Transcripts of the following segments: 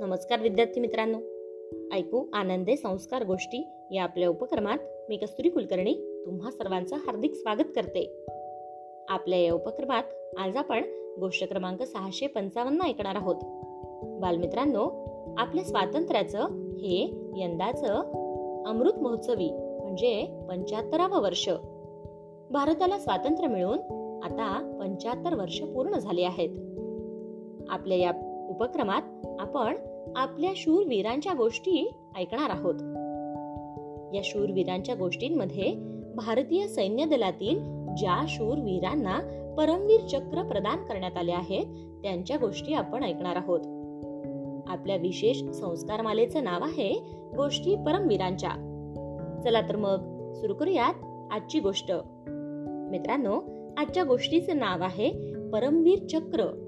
नमस्कार विद्यार्थी मित्रांनो. ऐकू आनंदे संस्कार गोष्टी या आपल्या उपक्रमात मी कस्तुरी कुलकर्णी तुम्हा सर्वांचं हार्दिक स्वागत करते. आपल्या या उपक्रमात आज आपण गोष्ट क्रमांक सहाशे पंचावन्न ऐकणार आहोत. बालमित्रांनो आपल्या स्वातंत्र्याचं हे यंदाचं अमृत महोत्सवी म्हणजे पंच्याहत्तरावं वर्ष. भारताला स्वातंत्र्य मिळून आता पंच्याहत्तर वर्ष पूर्ण झाले आहेत. आपल्या या उपक्रमात आपण आपल्या शूरवीरांच्या गोष्टी ऐकणार आहोत. या शूरवीरांच्या गोष्टींमध्ये भारतीय सैन्य दलातील ज्या शूरवीरांना परमवीर चक्र प्रदान करण्यात आले आहेत त्यांच्या गोष्टी आपण ऐकणार आहोत. आपल्या विशेष संस्कार मालेचं नाव आहे गोष्टी परमवीरांच्या. चला तर मग सुरू करूयात आजची गोष्ट. मित्रांनो आजच्या गोष्टीचं नाव आहे परमवीर चक्र.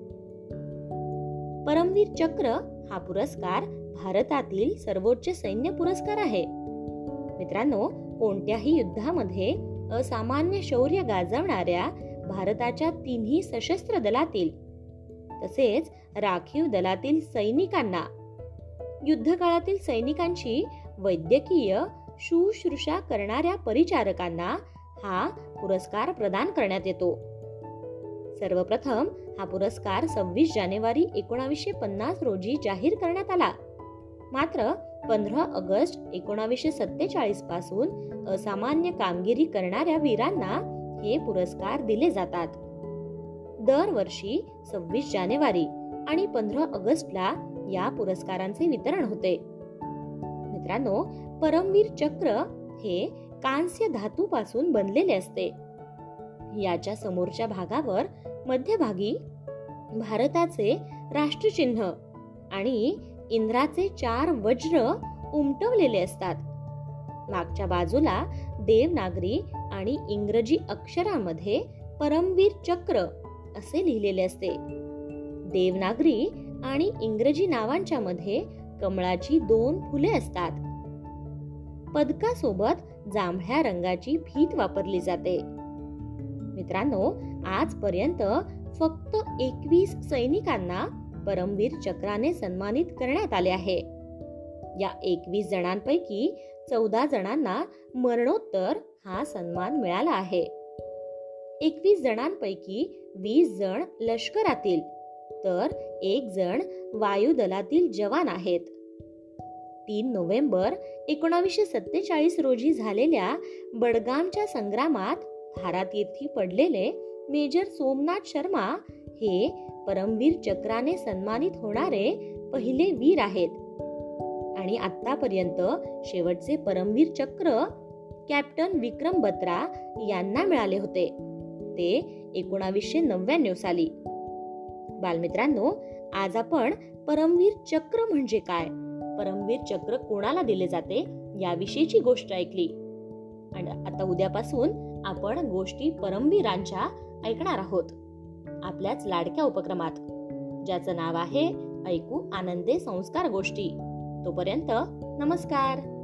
परमवीर चक्र हा पुरस्कार भारतातील सर्वोच्च सैन्य पुरस्कार आहे. मित्रांनो कोणत्याही युद्धामध्ये असामान्य शौर्य गाजवणाऱ्या भारताच्या तिन्ही सशस्त्र दलातील तसेच राखीव दलातील सैनिकांना युद्धकाळातील सैनिकांची वैद्यकीय शुश्रूषा करणाऱ्या परिचारकांना हा पुरस्कार प्रदान करण्यात येतो. सर्वप्रथम हा पुरस्कार सव्वीस जानेवारी एकोणावीसशे पन्नास रोजी जाहीर करण्यात आला. मात्र पंधरा ऑगस्ट एकोणावीसशे सत्तेचाळीसपासून असामान्य कामगिरी करणाऱ्या वीरांना हे पुरस्कार दिले जातात. दरवर्षी सव्वीस जानेवारी आणि पंधरा ऑगस्टला या पुरस्कारांचे वितरण होते. मित्रांनो परमवीर चक्र हे कांस्य धातूपासून बनलेले असते. याच्या समोरच्या भागावर मध्यभागी भारताचे राष्ट्रचिन्ह आणि इंद्राचे चार वज्र उमटवलेले असतात. मागच्या बाजूला देवनागरी आणि इंग्रजी अक्षरामध्ये परमवीर चक्र असे लिहिलेले असते. देवनागरी आणि इंग्रजी नावांच्या मध्ये कमळाची दोन फुले असतात. पदकासोबत जांभळ्या रंगाची भीत वापरली जाते. मित्रांनो आजपर्यंत फक्त एकवीस सैनिकांना परमवीर चक्राने सन्मानित करण्यात आले आहे. या एकवीस जणांपैकी चौदा जणांना मरणोत्तर हा सन्मान मिळाला आहे. एकवीस जणांपैकी वीस जण लष्करातील तर एक जण वायुदलातील जवान आहेत. तीन नोव्हेंबर एकोणावीसशे सत्तेचाळीस रोजी झालेल्या बडगामच्या संग्रामात धारातीर्थी पडलेले मेजर सोमनाथ शर्मा हे परमवीर चक्राने सन्मानित होणारे पहिले वीर आहेत. आणि आतापर्यंत शेवटचे परमवीर चक्र कॅप्टन विक्रम बत्रा यांना मिळाले होते. ते एकोणावीसशे नव्याण्णव साली. बालमित्रांनो आज आपण परमवीर चक्र म्हणजे काय? परमवीर चक्र कोणाला दिले जाते? याविषयीची गोष्ट ऐकली. आणि आता उद्यापासून आपण गोष्टी परमवीरांच्या ऐकणार आहोत. आपल्याच लाडक्या उपक्रमात. ज्याचं नाव आहे ऐकू आनंदे संस्कार गोष्टी. तोपर्यंत नमस्कार.